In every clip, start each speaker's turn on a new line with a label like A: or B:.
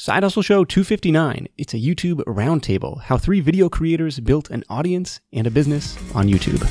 A: Side Hustle Show 259. It's a YouTube roundtable how three video creators built an audience and a business on YouTube.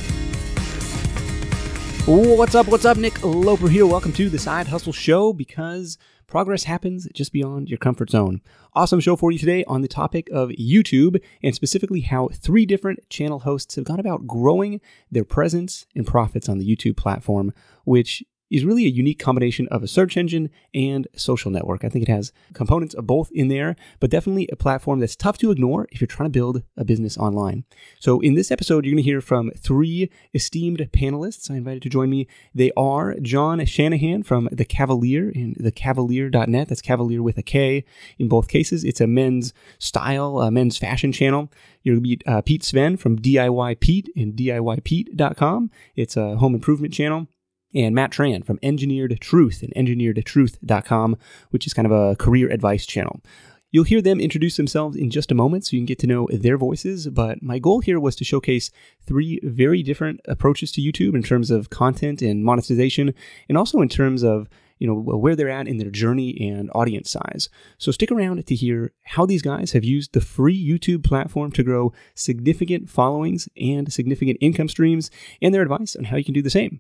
A: What's up? What's up? Nick Loper here. Welcome to the Side Hustle Show because progress happens just beyond your comfort zone. Awesome show for you today on the topic of YouTube and specifically how three different channel hosts have gone about growing their presence and profits on the YouTube platform, which is really a unique combination of a search engine and social network. I think it has components of both in there, but definitely a platform that's tough to ignore if you're trying to build a business online. So, in this episode, you're going to hear from three esteemed panelists I invited to join me. They are Jon Shanahan from The Kavalier and thekavalier.net. That's Kavalier with a K. In both cases, it's a men's style, a men's fashion channel. To meet uh, Pete Sveen from DIY Pete and DIYPete.com. It's a home improvement channel and Matt Tran from Engineered Truth and engineeredtruth.com, which is kind of a career advice channel. You'll hear them introduce themselves in just a moment so you can get to know their voices. But my goal here was to showcase three very different approaches to YouTube in terms of content and monetization, and also in terms of you know where they're at in their journey and audience size. So stick around to hear how these guys have used the free YouTube platform to grow significant followings and significant income streams and their advice on how you can do the same.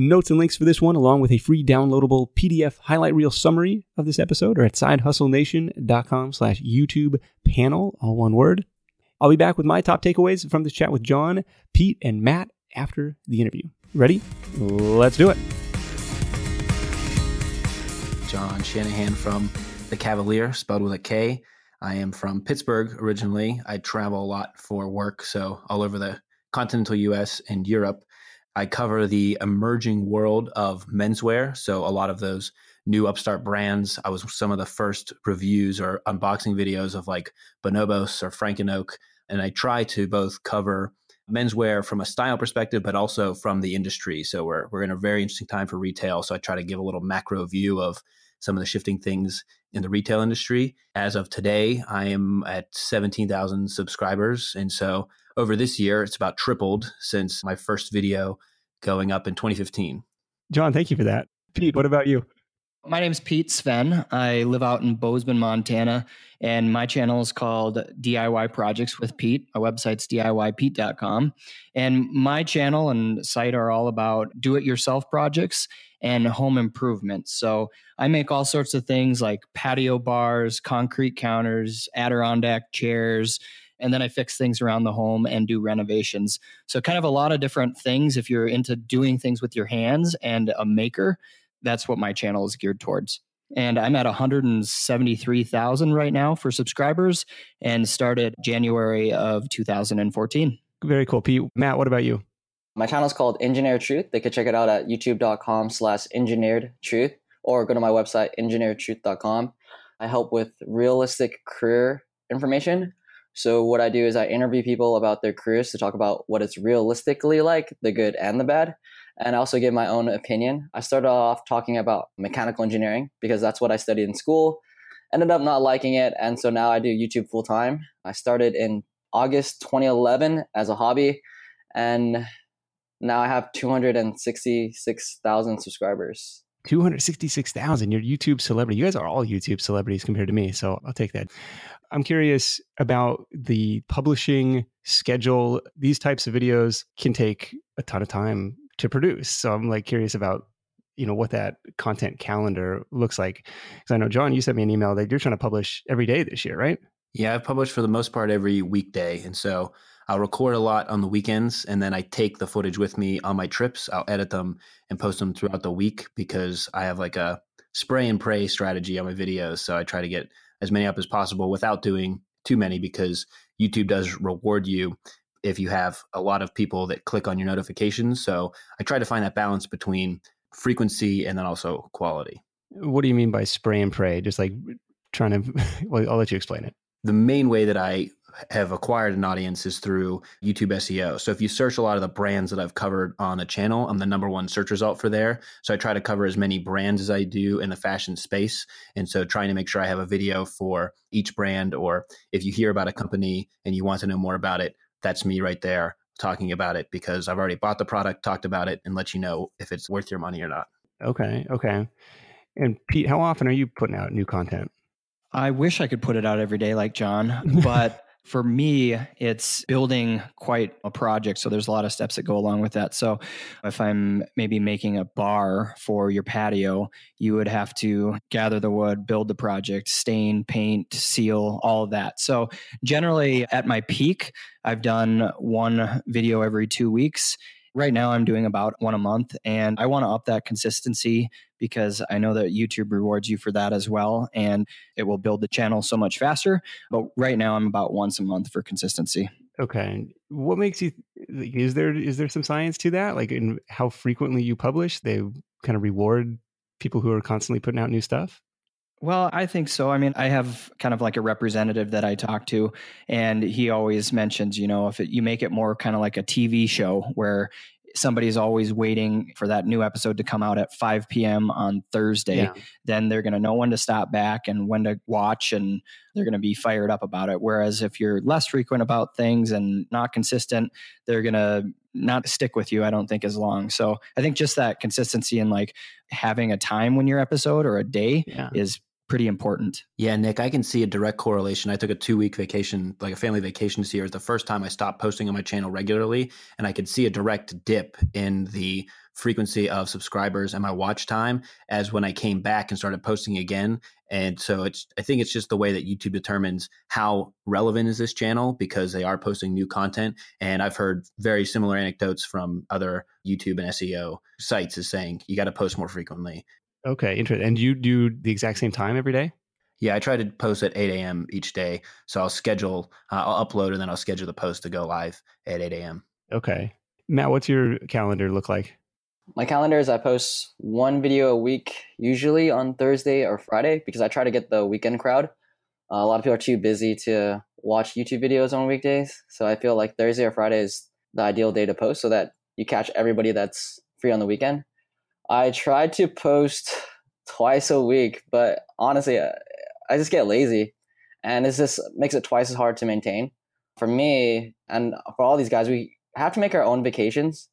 A: Notes and links for this one, along with a free downloadable PDF highlight reel summary of this episode, are at sidehustlenation.com slash YouTube panel, all one word. I'll be back with my top takeaways from this chat with Jon, Pete, and Matt after the interview. Ready? Let's do it.
B: Jon Shanahan from The Kavalier, spelled with a K. I am from Pittsburgh originally. I travel a lot for work, so all over the continental US and Europe. I cover the emerging world of menswear. So a lot of those new upstart brands. I was some of the first reviews or unboxing videos of like Bonobos or Frank and Oak. And I try to both cover menswear from a style perspective, but also from the industry. So we're, we're in a very interesting time for retail. So I try to give a little macro view of some of the shifting things in the retail industry. As of today, I am at 17,000 subscribers. And so over this year, it's about tripled since my first video going up in 2015.
A: Jon, thank you for that. Pete, what about you?
C: My name is Pete Sveen. I live out in Bozeman, Montana, and my channel is called DIY Projects with Pete. My website's DIYPete.com. And my channel and site are all about do it yourself projects and home improvement. So I make all sorts of things like patio bars, concrete counters, Adirondack chairs, and then I fix things around the home and do renovations. So, kind of a lot of different things. If you're into doing things with your hands and a maker, that's what my channel is geared towards. And I'm at 173,000 right now for subscribers and started January of 2014.
A: Very cool. Pete, Matt, what about you?
D: My channel is called Engineered Truth. They could check it out at youtube.com slash engineered truth or go to my website, engineeredtruth.com. I help with realistic career information so what I do is I interview people about their careers to talk about what it's realistically like, the good and the bad, and I also give my own opinion. I started off talking about mechanical engineering because that's what I studied in school. Ended up not liking it, and so now I do YouTube full time. I started in August 2011 as a hobby, and now I have 266,000 subscribers.
A: 266,000. You're YouTube celebrity. You guys are all YouTube celebrities compared to me, so I'll take that. I'm curious about the publishing schedule. These types of videos can take a ton of time to produce. So I'm like curious about you know what that content calendar looks like because i know jon you sent me an email that you're trying to publish every day this year right
B: yeah i've published for the most part every weekday and so i'll record a lot on the weekends and then i take the footage with me on my trips i'll edit them and post them throughout the week because i have like a spray and pray strategy on my videos so i try to get as many up as possible without doing too many because YouTube does reward you if you have a lot of people that click on your notifications. So I try to find that balance between frequency and then also quality.
A: What do you mean by spray and pray? Just like trying to, well, I'll let you explain it.
B: The main way that I have acquired an audience is through YouTube SEO. So if you search a lot of the brands that I've covered on the channel, I'm the number one search result for there. So I try to cover as many brands as I do in the fashion space. And so trying to make sure I have a video for each brand, or if you hear about a company and you want to know more about it, that's me right there talking about it because I've already bought the product, talked about it, and let you know if it's worth your money or not.
A: Okay. Okay. And Pete, how often are you putting out new content?
C: I wish I could put it out every day like Jon, but for me, it's building quite a project. So there's a lot of steps that go along with that. So if I'm maybe making a bar for your patio, you would have to gather the wood, build the project, stain, paint, seal, all of that. So generally at my peak, I've done one video every two weeks. Right now, I'm doing about one a month, and I want to up that consistency because I know that YouTube rewards you for that as well, and it will build the channel so much faster. But right now, I'm about once a month for consistency.
A: Okay, what makes you? Is there is there some science to that? Like in how frequently you publish, they kind of reward people who are constantly putting out new stuff.
C: Well, I think so. I mean, I have kind of like a representative that I talk to, and he always mentions, you know, if it, you make it more kind of like a TV show where somebody's always waiting for that new episode to come out at 5 p.m. on Thursday, yeah. then they're going to know when to stop back and when to watch, and they're going to be fired up about it. Whereas if you're less frequent about things and not consistent, they're going to not stick with you, I don't think, as long. So I think just that consistency and like having a time when your episode or a day yeah. is pretty important.
B: Yeah, Nick, I can see a direct correlation. I took a two week vacation, like a family vacation this year. It's the first time I stopped posting on my channel regularly, and I could see a direct dip in the frequency of subscribers and my watch time as when I came back and started posting again. And so it's I think it's just the way that YouTube determines how relevant is this channel because they are posting new content. And I've heard very similar anecdotes from other YouTube and SEO sites is saying you got to post more frequently.
A: Okay, interesting. And you do the exact same time every day?
B: Yeah, I try to post at 8 a.m. each day. So I'll schedule, uh, I'll upload, and then I'll schedule the post to go live at 8 a.m.
A: Okay. Matt, what's your calendar look like?
D: My calendar is I post one video a week, usually on Thursday or Friday, because I try to get the weekend crowd. Uh, a lot of people are too busy to watch YouTube videos on weekdays. So I feel like Thursday or Friday is the ideal day to post so that you catch everybody that's free on the weekend. I try to post twice a week, but honestly, uh, I just get lazy, and it just makes it twice as hard to maintain. For me and for all these guys, we have to make our own vacations,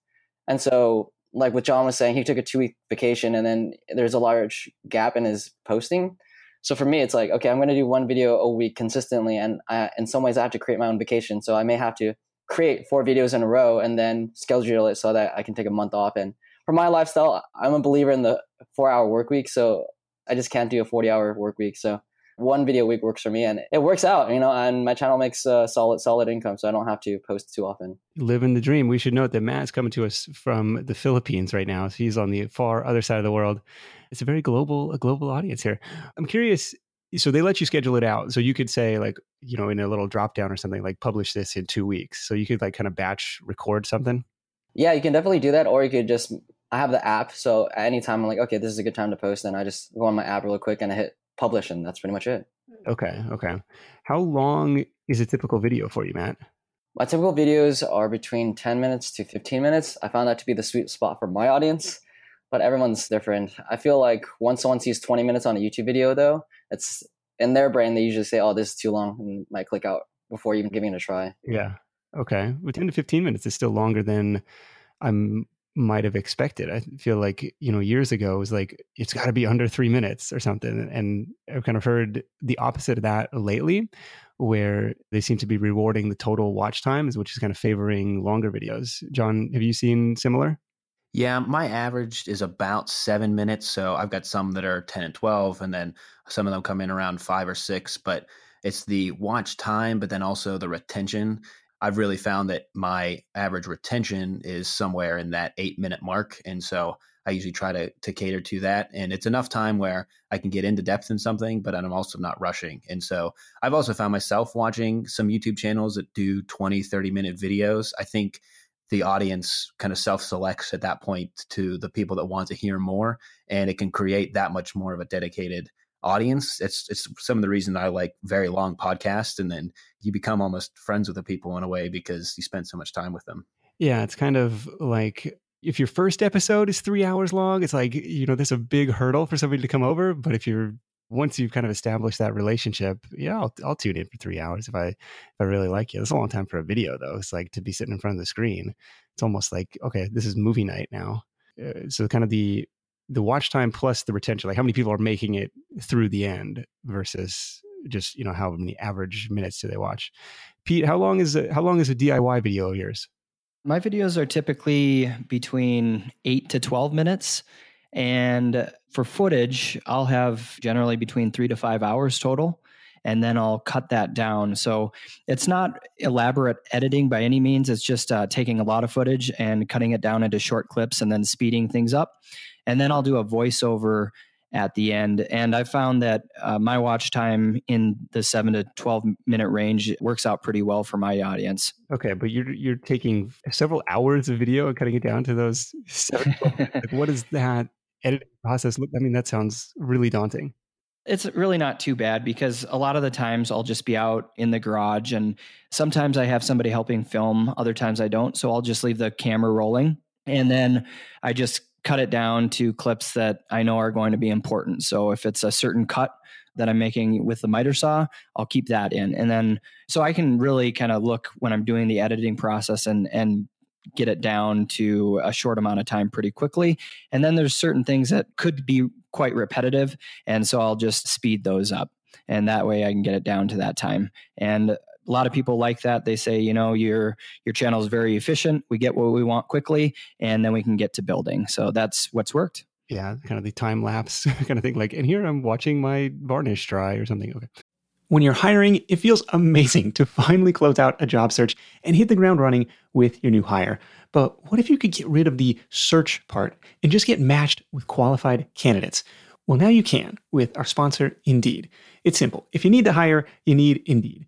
D: and so like what Jon was saying, he took a two week vacation, and then there's a large gap in his posting. So for me, it's like okay, I'm going to do one video a week consistently, and I, in some ways, I have to create my own vacation. So I may have to create four videos in a row and then schedule it so that I can take a month off and for my lifestyle, I'm a believer in the four hour work week. So I just can't do a 40 hour work week. So one video a week works for me and it works out, you know, and my channel makes a solid, solid income. So I don't have to post too often.
A: Living the dream. We should note that Matt's coming to us from the Philippines right now. So he's on the far other side of the world. It's a very global, a global audience here. I'm curious. So they let you schedule it out. So you could say like, you know, in a little drop down or something like publish this in two weeks. So you could like kind of batch record something.
D: Yeah, you can definitely do that. Or you could just I have the app, so at any time I'm like, okay, this is a good time to post, and I just go on my app real quick and I hit publish, and that's pretty much it.
A: Okay, okay. How long is a typical video for you, Matt?
D: My typical videos are between 10 minutes to 15 minutes. I found that to be the sweet spot for my audience, but everyone's different. I feel like once someone sees 20 minutes on a YouTube video, though, it's in their brain, they usually say, oh, this is too long, and might click out before even giving it a try.
A: Yeah. Okay. With 10 to 15 minutes is still longer than I'm might have expected. I feel like, you know, years ago it was like, it's got to be under three minutes or something. And I've kind of heard the opposite of that lately, where they seem to be rewarding the total watch times, which is kind of favoring longer videos. Jon, have you seen similar?
B: Yeah, my average is about seven minutes. So I've got some that are 10 and 12, and then some of them come in around five or six. But it's the watch time, but then also the retention I've really found that my average retention is somewhere in that eight minute mark. And so I usually try to, to cater to that. And it's enough time where I can get into depth in something, but I'm also not rushing. And so I've also found myself watching some YouTube channels that do 20, 30 minute videos. I think the audience kind of self selects at that point to the people that want to hear more. And it can create that much more of a dedicated audience. It's it's some of the reason I like very long podcasts, and then you become almost friends with the people in a way because you spend so much time with them.
A: Yeah, it's kind of like if your first episode is three hours long, it's like you know there's a big hurdle for somebody to come over. But if you're once you've kind of established that relationship, yeah, I'll, I'll tune in for three hours if I if I really like you. It's a long time for a video though. It's like to be sitting in front of the screen. It's almost like okay, this is movie night now. Uh, so kind of the the watch time plus the retention like how many people are making it through the end versus just you know how many average minutes do they watch. Pete, how long is a, how long is a DIY video of yours?
C: My videos are typically between eight to twelve minutes, and for footage, I'll have generally between three to five hours total and then I'll cut that down. So it's not elaborate editing by any means. It's just uh, taking a lot of footage and cutting it down into short clips and then speeding things up. And then I'll do a voiceover at the end. And I found that uh, my watch time in the seven to 12 minute range works out pretty well for my audience.
A: Okay, but you're you're taking several hours of video and cutting it down to those seven. like, what is that editing process look? I mean, that sounds really daunting.
C: It's really not too bad because a lot of the times I'll just be out in the garage and sometimes I have somebody helping film, other times I don't. So I'll just leave the camera rolling and then I just cut it down to clips that I know are going to be important. So if it's a certain cut that I'm making with the miter saw, I'll keep that in. And then so I can really kind of look when I'm doing the editing process and and get it down to a short amount of time pretty quickly. And then there's certain things that could be quite repetitive. And so I'll just speed those up. And that way I can get it down to that time. And a lot of people like that. They say, you know, your your channel is very efficient. We get what we want quickly, and then we can get to building. So that's what's worked.
A: Yeah, kind of the time lapse kind of thing. Like, and here I'm watching my varnish dry or something. Okay. When you're hiring, it feels amazing to finally close out a job search and hit the ground running with your new hire. But what if you could get rid of the search part and just get matched with qualified candidates? Well, now you can with our sponsor, Indeed. It's simple. If you need to hire, you need Indeed.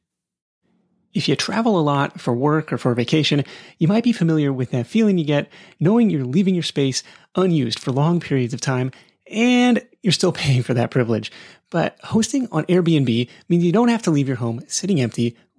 A: If you travel a lot for work or for vacation, you might be familiar with that feeling you get knowing you're leaving your space unused for long periods of time and you're still paying for that privilege. But hosting on Airbnb means you don't have to leave your home sitting empty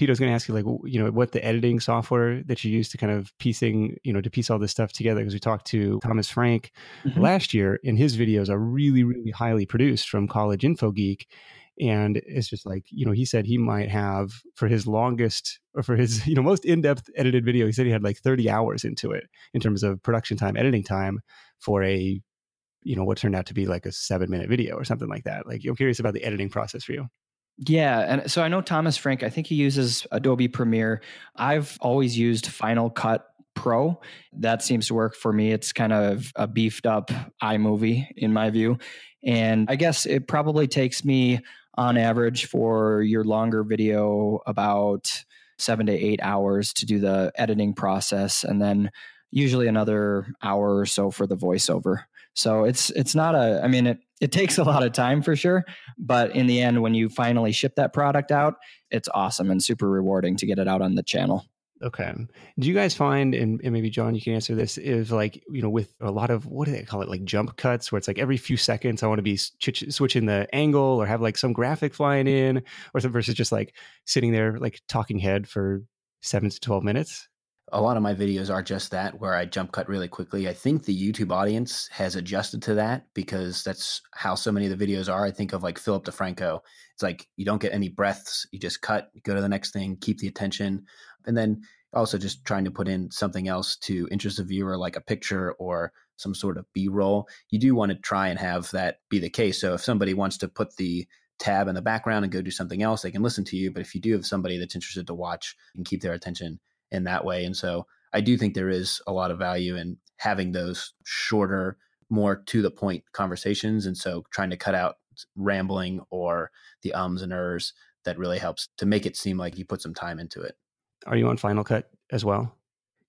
A: Pete, I was going to ask you, like, you know, what the editing software that you use to kind of piecing, you know, to piece all this stuff together. Because we talked to Thomas Frank mm-hmm. last year, and his videos are really, really highly produced from College Info Geek. And it's just like, you know, he said he might have for his longest or for his, you know, most in depth edited video, he said he had like 30 hours into it in terms of production time, editing time for a, you know, what turned out to be like a seven minute video or something like that. Like, I'm curious about the editing process for you.
C: Yeah, and so I know Thomas Frank. I think he uses Adobe Premiere. I've always used Final Cut Pro. That seems to work for me. It's kind of a beefed up iMovie in my view. And I guess it probably takes me on average for your longer video about seven to eight hours to do the editing process. And then usually another hour or so for the voiceover. So it's it's not a I mean it it takes a lot of time for sure, but in the end when you finally ship that product out, it's awesome and super rewarding to get it out on the channel.
A: Okay. Do you guys find, and, and maybe Jon, you can answer this, is like, you know, with a lot of, what do they call it? Like jump cuts, where it's like every few seconds I want to be switch, switching the angle or have like some graphic flying in, or some versus just like sitting there, like talking head for seven to 12 minutes?
B: A lot of my videos are just that where I jump cut really quickly. I think the YouTube audience has adjusted to that because that's how so many of the videos are. I think of like Philip DeFranco. It's like you don't get any breaths, you just cut, go to the next thing, keep the attention. And then also just trying to put in something else to interest the viewer, like a picture or some sort of B roll. You do want to try and have that be the case. So if somebody wants to put the tab in the background and go do something else, they can listen to you. But if you do have somebody that's interested to watch and keep their attention in that way. And so I do think there is a lot of value in having those shorter, more to the point conversations. And so trying to cut out rambling or the ums and ers that really helps to make it seem like you put some time into it.
A: Are you on Final Cut as well?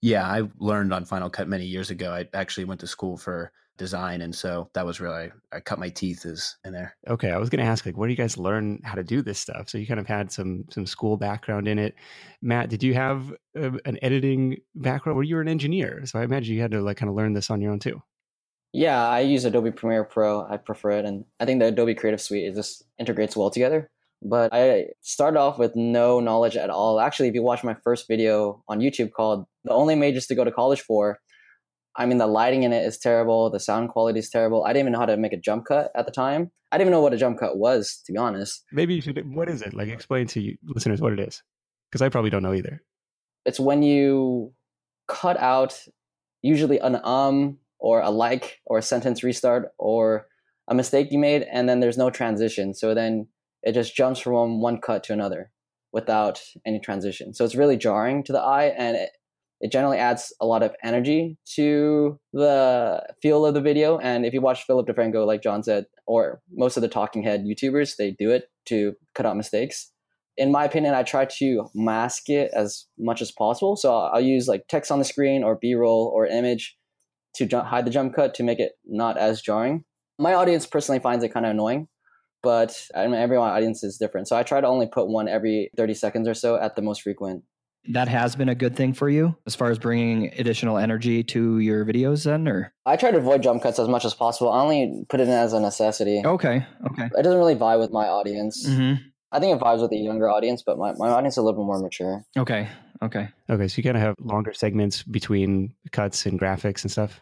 B: Yeah, I learned on Final Cut many years ago. I actually went to school for design and so that was really I, cut my teeth is in there.
A: Okay i was going to ask like where do you guys learn how to do this stuff? So you kind of had some some school background in it. Matt did you have a, an editing background? Where you were an engineer? So i imagine you had to like kind of learn this on your own too.
D: Yeah i use adobe premiere pro. I prefer it and i think the adobe creative suite it just integrates well together. But i started off with no knowledge at all. Actually if you watch my first video on youtube called the only majors to go to college for I mean, the lighting in it is terrible. The sound quality is terrible. I didn't even know how to make a jump cut at the time. I didn't even know what a jump cut was, to be honest.
A: Maybe you should. What is it? Like, explain to you listeners what it is, because I probably don't know either.
D: It's when you cut out usually an um or a like or a sentence restart or a mistake you made, and then there's no transition. So then it just jumps from one cut to another without any transition. So it's really jarring to the eye, and it, it generally adds a lot of energy to the feel of the video. And if you watch Philip DeFranco, like Jon said, or most of the talking head YouTubers, they do it to cut out mistakes. In my opinion, I try to mask it as much as possible. So I'll use like text on the screen or B roll or image to hide the jump cut to make it not as jarring. My audience personally finds it kind of annoying, but I mean, every audience is different. So I try to only put one every 30 seconds or so at the most frequent
C: that has been a good thing for you as far as bringing additional energy to your videos then or?
D: I try to avoid jump cuts as much as possible. I only put it in as a necessity.
C: Okay okay.
D: It doesn't really vibe with my audience. Mm-hmm. i think it vibes with the younger audience but my, my audience is a little bit more mature.
C: Okay okay.
A: Okay so you kind of have longer segments between cuts and graphics and stuff?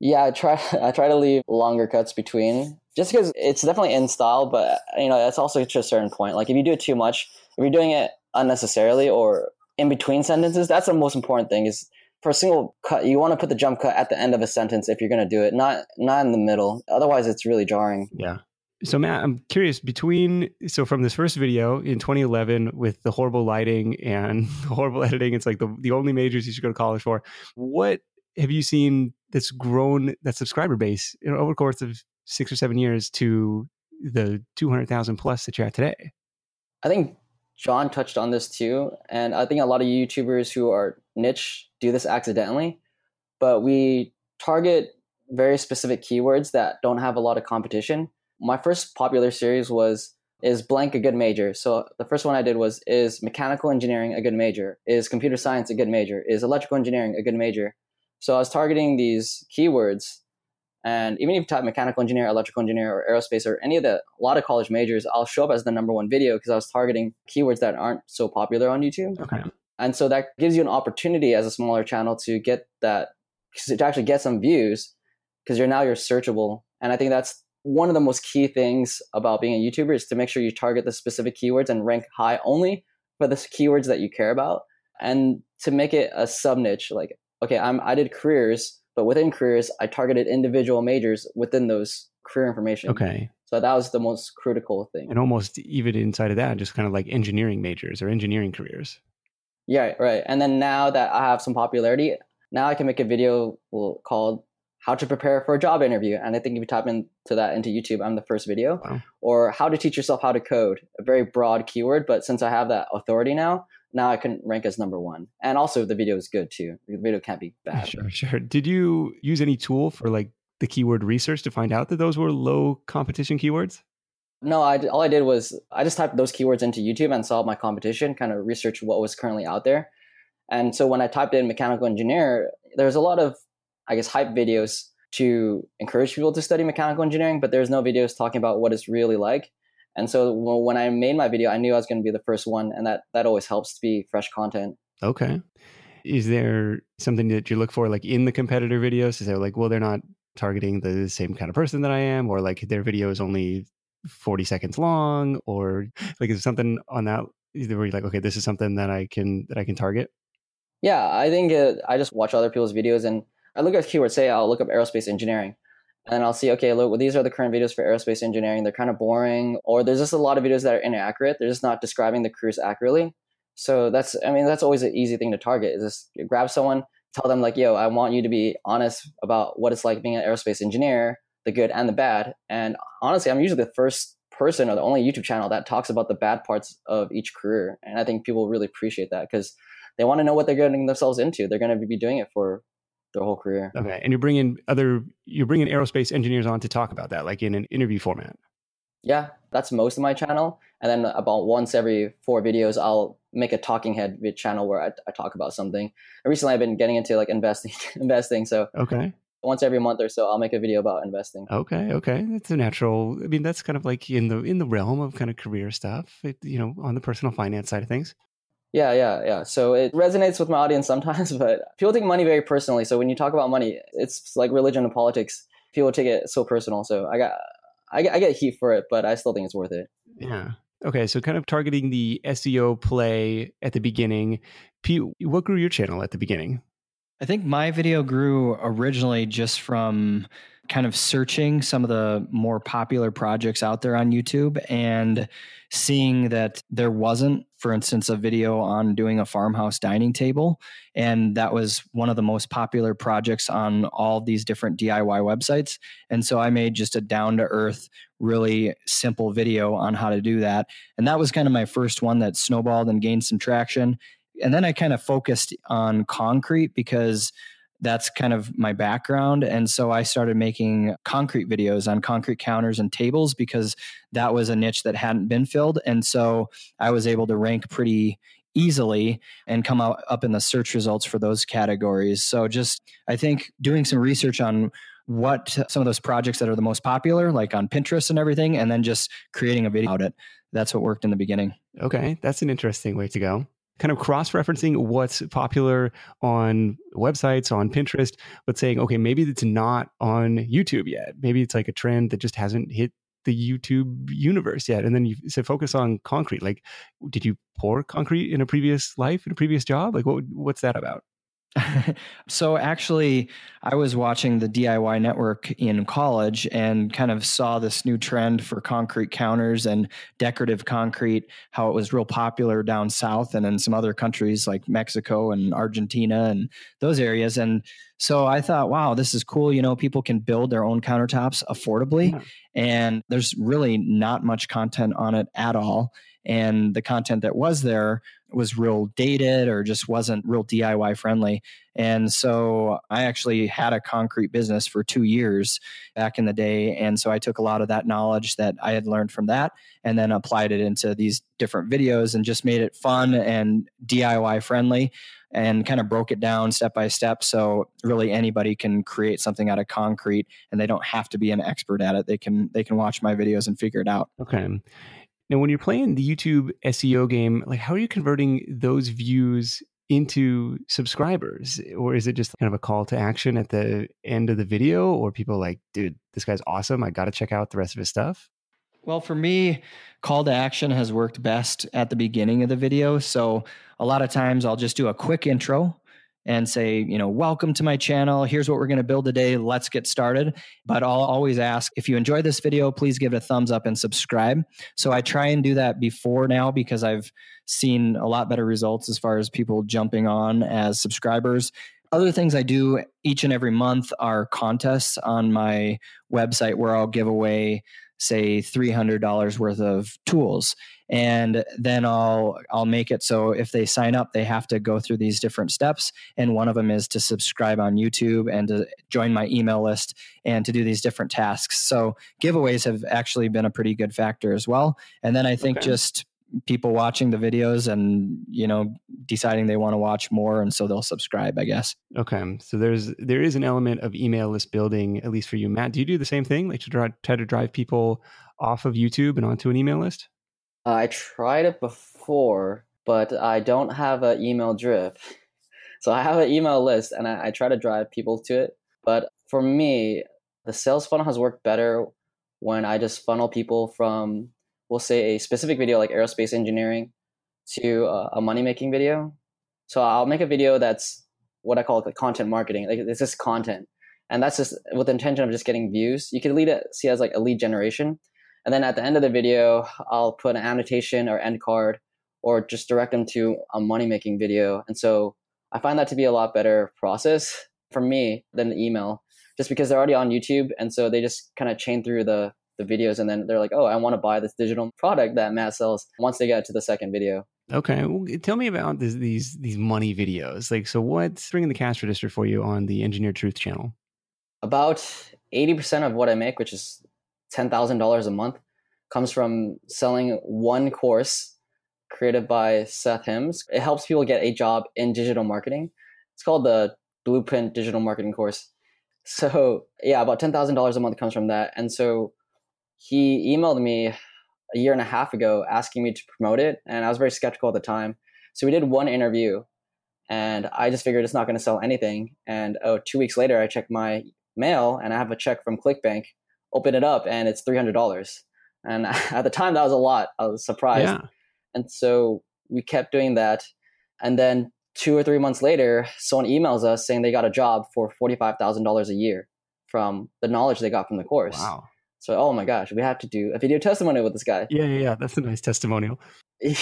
D: Yeah i try i try to leave longer cuts between just because it's definitely in style but you know that's also to a certain point. Like if you do it too much if you're doing it unnecessarily or in between sentences. That's the most important thing is for a single cut, you want to put the jump cut at the end of a sentence if you're going to do it, not not in the middle. Otherwise, it's really jarring.
A: Yeah. So Matt, I'm curious between so from this first video in 2011 with the horrible lighting and the horrible editing, it's like the the only majors you should go to college for. What have you seen that's grown that subscriber base you know, over the course of six or seven years to the 200,000 plus that you're at today?
D: I think Jon touched on this too, and I think a lot of YouTubers who are niche do this accidentally, but we target very specific keywords that don't have a lot of competition. My first popular series was is blank a good major? So the first one I did was is mechanical engineering a good major? Is computer science a good major? Is electrical engineering a good major? So I was targeting these keywords and even if you type mechanical engineer, electrical engineer, or aerospace, or any of the a lot of college majors, I'll show up as the number one video because I was targeting keywords that aren't so popular on YouTube.
A: Okay.
D: And so that gives you an opportunity as a smaller channel to get that to actually get some views because you're now you're searchable. And I think that's one of the most key things about being a YouTuber is to make sure you target the specific keywords and rank high only for the keywords that you care about, and to make it a sub niche. Like, okay, I'm I did careers but within careers, I targeted individual majors within those career information.
A: Okay.
D: So that was the most critical thing.
A: And almost even inside of that, just kind of like engineering majors or engineering careers.
D: Yeah, right. And then now that I have some popularity, now I can make a video called how to prepare for a job interview. And I think if you type into that into YouTube, I'm the first video. Wow. Or how to teach yourself how to code, a very broad keyword. But since I have that authority now, now I can rank as number one. And also the video is good too. The video can't be bad.
A: Sure, sure. Did you use any tool for like the keyword research to find out that those were low competition keywords?
D: No, I, all I did was I just typed those keywords into YouTube and saw my competition, kind of research what was currently out there. And so when I typed in mechanical engineer, there's a lot of, I guess, hype videos to encourage people to study mechanical engineering, but there's no videos talking about what it's really like. And so when I made my video, I knew I was going to be the first one, and that that always helps to be fresh content.
A: Okay. Is there something that you look for, like in the competitor videos? Is there like, well, they're not targeting the same kind of person that I am, or like their video is only 40 seconds long, or like is something on that where you're like, okay, this is something that I can that I can target?
D: Yeah, I think it, I just watch other people's videos and I look at keywords. Say I'll look up aerospace engineering, and I'll see okay, look, well, these are the current videos for aerospace engineering. They're kind of boring, or there's just a lot of videos that are inaccurate. They're just not describing the careers accurately. So that's, I mean, that's always an easy thing to target. Is just grab someone, tell them like, yo, I want you to be honest about what it's like being an aerospace engineer, the good and the bad. And honestly, I'm usually the first person or the only YouTube channel that talks about the bad parts of each career, and I think people really appreciate that because they want to know what they're getting themselves into. They're going to be doing it for their whole career.
A: Okay, and you're bringing other you're bringing aerospace engineers on to talk about that, like in an interview format.
D: Yeah, that's most of my channel, and then about once every four videos, I'll make a talking head channel where I, I talk about something. And recently, I've been getting into like investing, investing. So
A: okay,
D: once every month or so, I'll make a video about investing.
A: Okay, okay, that's a natural. I mean, that's kind of like in the in the realm of kind of career stuff. It, you know, on the personal finance side of things.
D: Yeah, yeah, yeah. So it resonates with my audience sometimes, but people take money very personally. So when you talk about money, it's like religion and politics. People take it so personal. So I got, I, I get heat for it, but I still think it's worth it.
A: Yeah. Okay, so kind of targeting the SEO play at the beginning. Pete, what grew your channel at the beginning?
C: I think my video grew originally just from kind of searching some of the more popular projects out there on YouTube and seeing that there wasn't, for instance, a video on doing a farmhouse dining table. And that was one of the most popular projects on all these different DIY websites. And so I made just a down to earth, really simple video on how to do that. And that was kind of my first one that snowballed and gained some traction. And then I kind of focused on concrete because that's kind of my background. And so I started making concrete videos on concrete counters and tables because that was a niche that hadn't been filled. And so I was able to rank pretty easily and come out up in the search results for those categories. So just I think doing some research on what some of those projects that are the most popular, like on Pinterest and everything, and then just creating a video about it. That's what worked in the beginning.
A: Okay, that's an interesting way to go kind of cross referencing what's popular on websites, on Pinterest, but saying, okay, maybe it's not on YouTube yet. Maybe it's like a trend that just hasn't hit the YouTube universe yet. And then you said focus on concrete. Like, did you pour concrete in a previous life, in a previous job? Like, what, what's that about?
C: so actually, I was watching the DIY network in college and kind of saw this new trend for concrete counters and decorative concrete, how it was real popular down south and in some other countries like Mexico and Argentina and those areas. And so I thought, wow, this is cool. You know, people can build their own countertops affordably, yeah. and there's really not much content on it at all and the content that was there was real dated or just wasn't real DIY friendly. And so I actually had a concrete business for two years back in the day. And so I took a lot of that knowledge that I had learned from that and then applied it into these different videos and just made it fun and DIY friendly and kind of broke it down step by step. So really anybody can create something out of concrete and they don't have to be an expert at it. They can, they can watch my videos and figure it out.
A: Okay. Now, when you're playing the YouTube SEO game, like how are you converting those views into subscribers? Or is it just kind of a call to action at the end of the video? Or people like, dude, this guy's awesome. I got to check out the rest of his stuff?
C: Well, for me, call to action has worked best at the beginning of the video. So a lot of times I'll just do a quick intro and say, you know, welcome to my channel. Here's what we're going to build today. Let's get started. But I'll always ask if you enjoy this video, please give it a thumbs up and subscribe. So I try and do that before now because I've seen a lot better results as far as people jumping on as subscribers. Other things I do each and every month are contests on my website where I'll give away say $300 worth of tools and then I'll I'll make it so if they sign up they have to go through these different steps and one of them is to subscribe on YouTube and to join my email list and to do these different tasks. So giveaways have actually been a pretty good factor as well. And then I think okay. just people watching the videos and you know deciding they want to watch more and so they'll subscribe i guess.
A: Okay so there's there is an element of email list building at least for you. Matt do you do the same thing like to try, try to drive people off of youtube and onto an email list?
D: Uh, I tried it before but i don't have an email drip so i have an email list and I, I try to drive people to it. But for me the sales funnel has worked better when i just funnel people from we'll say a specific video like aerospace engineering to uh, a money making video. So I'll make a video that's what I call content marketing. Like it's just content, and that's just with the intention of just getting views. You can lead it see as like a lead generation, and then at the end of the video, I'll put an annotation or end card, or just direct them to a money making video. And so I find that to be a lot better process for me than the email, just because they're already on YouTube, and so they just kind of chain through the the videos and then they're like, oh, I want to buy this digital product that Matt sells once they get to the second video.
A: Okay, well, tell me about this, these these money videos. Like, so what's ringing the cash register for you on the Engineer Truth channel?
D: About eighty percent of what I make, which is ten thousand dollars a month, comes from selling one course created by Seth Hims. It helps people get a job in digital marketing. It's called the Blueprint Digital Marketing Course. So yeah, about ten thousand dollars a month comes from that, and so he emailed me a year and a half ago asking me to promote it, and I was very skeptical at the time. So we did one interview, and I just figured it's not going to sell anything. And oh, two weeks later, I checked my mail, and I have a check from ClickBank. Open it up, and it's three hundred dollars. And at the time, that was a lot. I was surprised. Yeah. And so we kept doing that, and then two or three months later, someone emails us saying they got a job for forty five thousand dollars a year from the knowledge they got from the course.
A: Wow.
D: So, oh my gosh, we have to do a video testimonial with this guy.
A: Yeah, yeah, yeah. That's a nice testimonial.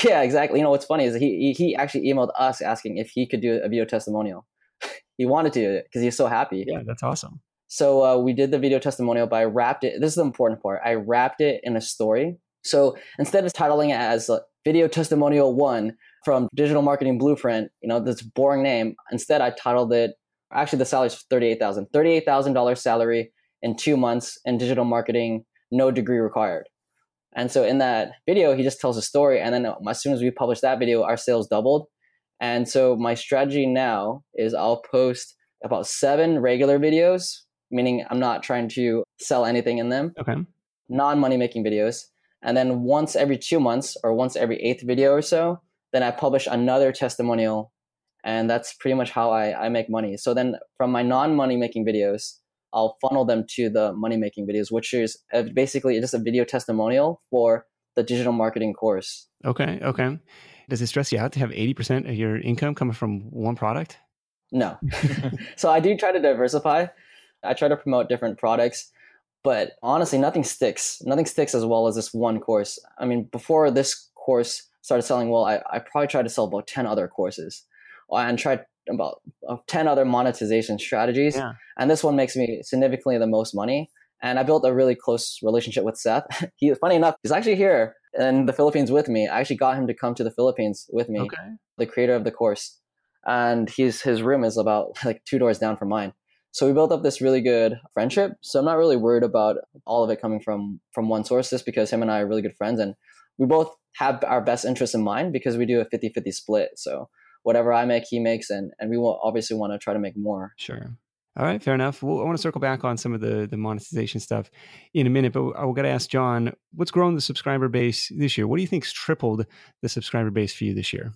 D: Yeah, exactly. You know what's funny is he he actually emailed us asking if he could do a video testimonial. he wanted to because he's so happy.
A: Yeah, that's awesome.
D: So uh, we did the video testimonial, but I wrapped it. This is the important part. I wrapped it in a story. So instead of titling it as uh, video testimonial one from Digital Marketing Blueprint, you know, this boring name, instead I titled it. Actually, the salary is thirty-eight thousand. Thirty-eight thousand dollars salary in two months in digital marketing, no degree required. And so in that video, he just tells a story. And then as soon as we publish that video, our sales doubled. And so my strategy now is I'll post about seven regular videos, meaning I'm not trying to sell anything in them.
A: Okay.
D: Non money making videos. And then once every two months or once every eighth video or so, then I publish another testimonial. And that's pretty much how I, I make money. So then from my non money making videos, I'll funnel them to the money making videos, which is basically just a video testimonial for the digital marketing course.
A: Okay. Okay. Does it stress you out to have 80% of your income coming from one product?
D: No. so I do try to diversify. I try to promote different products, but honestly, nothing sticks. Nothing sticks as well as this one course. I mean, before this course started selling well, I, I probably tried to sell about 10 other courses and tried about uh, 10 other monetization strategies. Yeah. And this one makes me significantly the most money. And I built a really close relationship with Seth. he, funny enough, he's actually here in the Philippines with me. I actually got him to come to the Philippines with me, okay. the creator of the course. And he's, his room is about like two doors down from mine. So we built up this really good friendship. So I'm not really worried about all of it coming from from one source just because him and I are really good friends and we both have our best interests in mind because we do a 50-50 split. So whatever I make, he makes, and and we will obviously want to try to make more.
A: Sure. All right, fair enough. Well, I want to circle back on some of the the monetization stuff in a minute, but I got to ask Jon, what's grown the subscriber base this year? What do you think's tripled the subscriber base for you this year?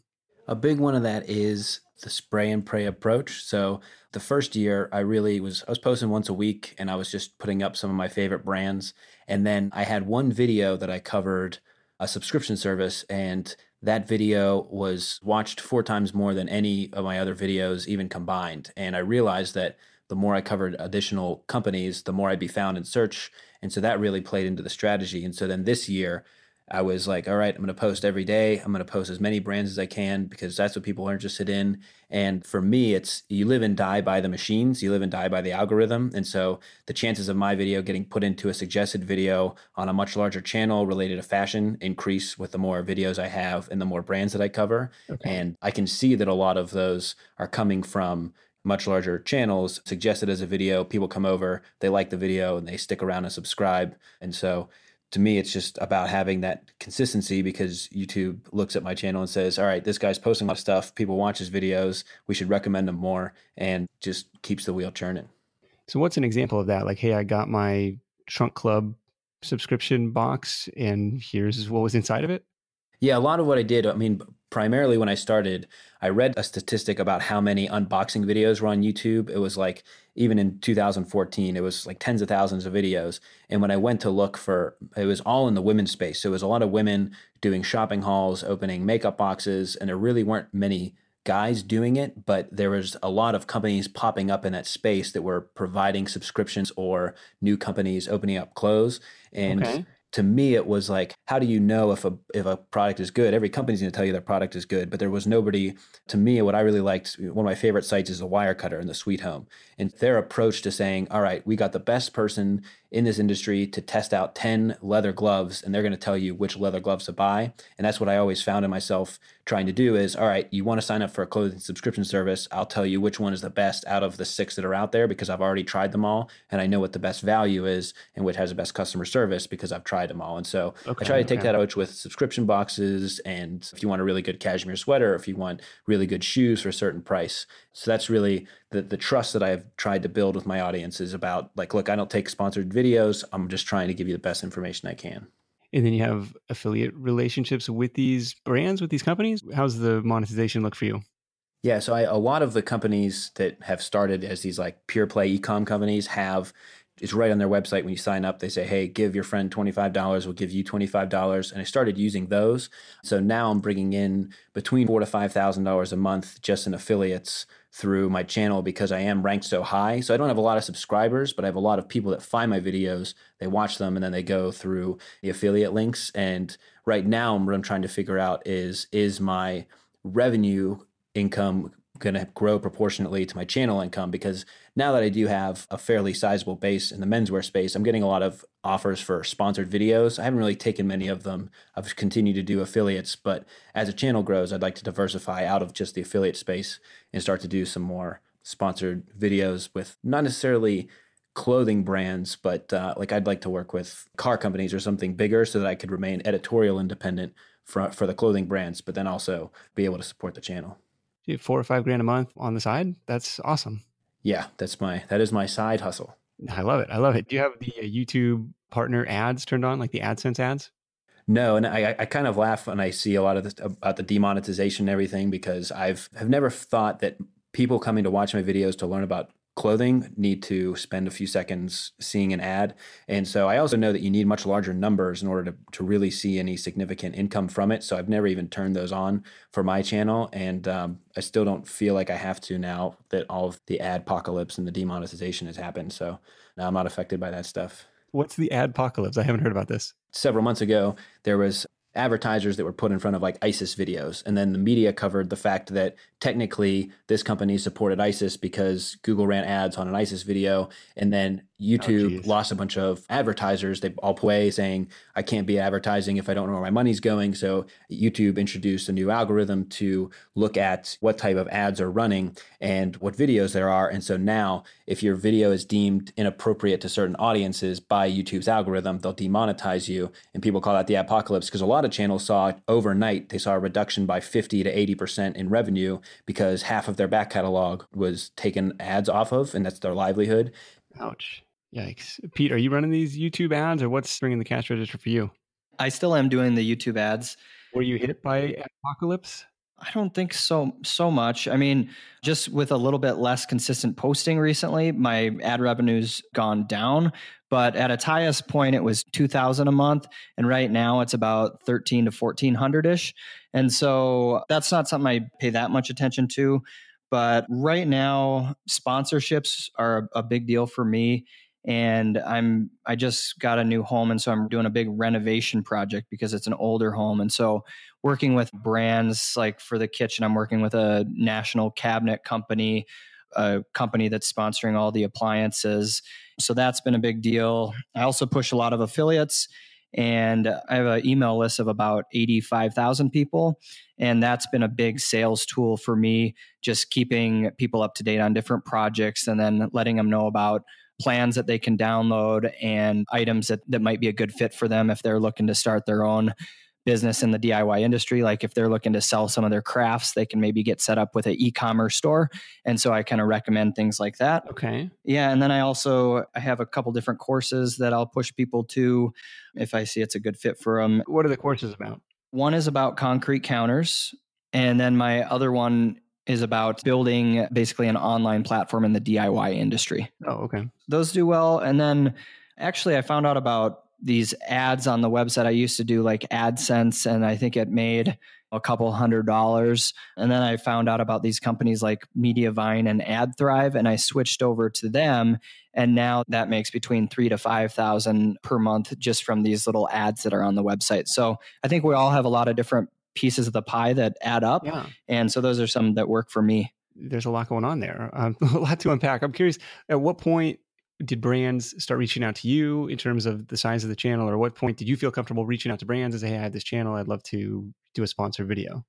B: A big one of that is the spray and pray approach. So the first year, I really was I was posting once a week, and I was just putting up some of my favorite brands, and then I had one video that I covered a subscription service, and that video was watched four times more than any of my other videos, even combined. And I realized that the more I covered additional companies, the more I'd be found in search. And so that really played into the strategy. And so then this year, I was like, all right, I'm going to post every day. I'm going to post as many brands as I can because that's what people are interested in. And for me, it's you live and die by the machines, you live and die by the algorithm. And so the chances of my video getting put into a suggested video on a much larger channel related to fashion increase with the more videos I have and the more brands that I cover. Okay. And I can see that a lot of those are coming from much larger channels suggested as a video people come over they like the video and they stick around and subscribe and so to me, it's just about having that consistency because YouTube looks at my channel and says, all right, this guy's posting a lot of stuff. People watch his videos. We should recommend him more and just keeps the wheel churning.
A: So, what's an example of that? Like, hey, I got my Trunk Club subscription box and here's what was inside of it?
B: Yeah, a lot of what I did, I mean, primarily when I started, I read a statistic about how many unboxing videos were on YouTube. It was like, even in 2014, it was like tens of thousands of videos. And when I went to look for, it was all in the women's space. So it was a lot of women doing shopping hauls, opening makeup boxes, and there really weren't many guys doing it, but there was a lot of companies popping up in that space that were providing subscriptions or new companies opening up clothes. And okay to me it was like how do you know if a if a product is good? Every company's going to tell you their product is good but there was nobody to me what i really liked one of my favorite sites is the Wirecutter and the sweet home and their approach to saying all right we got the best person in this industry to test out 10 leather gloves and they're going to tell you which leather gloves to buy. And that's what i always found in myself trying to do is all right you want to sign up for a clothing subscription service? I'll tell you which one is the best out of the six that are out there because i've already tried them all and i know what the best value is and which has the best customer service because i've tried them all. And so okay, i try to take okay. that approach with subscription boxes and if you want a really good cashmere sweater if you want really good shoes for a certain price so that's really the the trust that I've tried to build with my audience is about like, look, I don't take sponsored videos. I'm just trying to give you the best information I can.
A: And then you have affiliate relationships with these brands, with these companies. How's the monetization look for you?
B: Yeah, so I, a lot of the companies that have started as these like pure play ecom companies have it's right on their website when you sign up they say hey give your friend $25 we'll give you $25 and i started using those so now i'm bringing in between four to five thousand dollars a month just in affiliates through my channel because i am ranked so high. So i don't have a lot of subscribers but i have a lot of people that find my videos. They watch them and then they go through the affiliate links. And right now what i'm trying to figure out is is my revenue income going to grow proportionately to my channel income? Because now that I do have a fairly sizable base in the menswear space, I'm getting a lot of offers for sponsored videos. I haven't really taken many of them. I've continued to do affiliates, but as the channel grows, I'd like to diversify out of just the affiliate space and start to do some more sponsored videos with not necessarily clothing brands, but uh, like I'd like to work with car companies or something bigger so that I could remain editorial independent for, for the clothing brands, but then also be able to support the channel
A: four or five grand a month on the side. That's awesome.
B: Yeah, that's my that is my side hustle.
A: I love it. I love it. Do you have the uh, YouTube partner ads turned on, like the AdSense ads?
B: No, and I, I kind of laugh when I see a lot of this about the demonetization and everything because I've have never thought that people coming to watch my videos to learn about clothing need to spend a few seconds seeing an ad. And so I also know that you need much larger numbers in order to, to really see any significant income from it. So I've never even turned those on for my channel. And um, I still don't feel like I have to now that all of the adpocalypse and the demonetization has happened. So now I'm not affected by that stuff.
A: What's the adpocalypse? I haven't heard about this.
B: Several months ago, there was advertisers that were put in front of like ISIS videos. And then the media covered the fact that technically this company supported ISIS because Google ran ads on an ISIS video. And then Oh, YouTube oh, lost a bunch of advertisers. They all play saying, I can't be advertising if I don't know where my money's going. So YouTube introduced a new algorithm to look at what type of ads are running and what videos there are. And so now, if your video is deemed inappropriate to certain audiences by YouTube's algorithm, they'll demonetize you. And people call that the adpocalypse because a lot of channels saw overnight, they saw a reduction by 50 to 80% in revenue because half of their back catalog was taken ads off of, and that's their livelihood.
A: Ouch. Yikes. Pete, are you running these YouTube ads or what's bringing the cash register for you?
C: I still am doing the YouTube ads.
A: Were you hit by adpocalypse?
C: I don't think so so much. I mean, just with a little bit less consistent posting recently, my ad revenue's gone down, but at its highest point it was 2000 a month and right now it's about 13 to 1400ish. And so that's not something I pay that much attention to, but right now sponsorships are a big deal for me and I'm I just got a new home and so I'm doing a big renovation project because it's an older home and so working with brands like for the kitchen I'm working with a national cabinet company a company that's sponsoring all the appliances so that's been a big deal. I also push a lot of affiliates and I have an email list of about 85,000 people. And that's been a big sales tool for me, just keeping people up to date on different projects and then letting them know about plans that they can download and items that, that might be a good fit for them if they're looking to start their own business in the DIY industry. Like if they're looking to sell some of their crafts, they can maybe get set up with an e-commerce store. And so I kind of recommend things like that.
A: Okay.
C: Yeah, and then I also I have a couple different courses that I'll push people to if I see it's a good fit for them.
A: What are the courses about?
C: One is about concrete counters, and then my other one is about building basically an online platform in the DIY industry.
A: Oh, okay.
C: Those do well, and then actually I found out about these ads on the website. I used to do like AdSense, and I think it made a couple hundred dollars. And then I found out about these companies like Mediavine and AdThrive, and I switched over to them. And now that makes between three to five thousand per month just from these little ads that are on the website. So I think we all have a lot of different pieces of the pie that add up.
A: Yeah.
C: And so those are some that work for me.
A: There's a lot going on there. Um, a lot to unpack. I'm curious, at what point did brands start reaching out to you in terms of the size of the channel or what point did you feel comfortable reaching out to brands and say hey i had this channel i'd love to do a sponsor video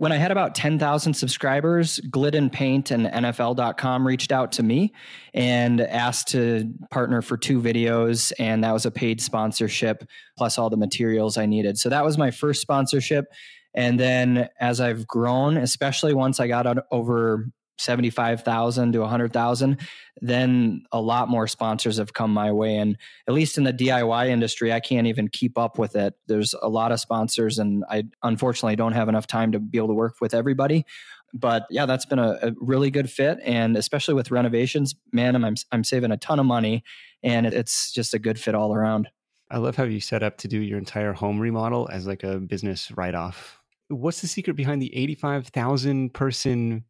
C: when I had about 10,000 subscribers, Glidden Paint and NFL.com reached out to me and asked to partner for two videos. And that was a paid sponsorship plus all the materials I needed. So that was my first sponsorship. And then as I've grown, especially once I got over 75,000 to 100,000, then a lot more sponsors have come my way. And at least in the DIY industry, I can't even keep up with it. There's a lot of sponsors, and I unfortunately don't have enough time to be able to work with everybody. But yeah, that's been a, a really good fit. And especially with renovations, man, I'm, I'm saving a ton of money and it's just a good fit all around.
A: I love how you set up to do your entire home remodel as like a business write off. What's the secret behind the 85,000 person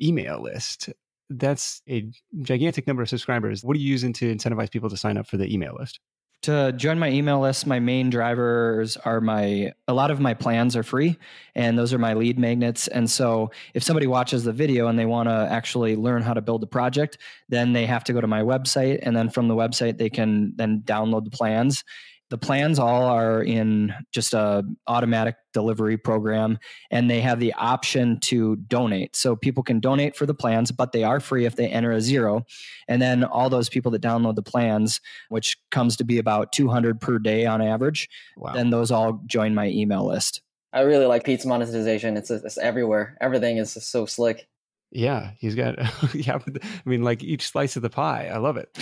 A: email list. That's a gigantic number of subscribers. What are you using to incentivize people to sign up for the email list?
C: to join my email list my main drivers are my a lot of my plans are free and those are my lead magnets and so if somebody watches the video and they want to actually learn how to build a project then they have to go to my website and then from the website they can then download the plans the plans all are in just a automatic delivery program and they have the option to donate. So people can donate for the plans but they are free if they enter a zero. And then all those people that download the plans which comes to be about 200 per day on average wow. then those all join my email list.
D: I really like pete's monetization. It's, it's everywhere. Everything is so slick
A: yeah, he's got yeah. I mean, like each slice of the pie. I love it.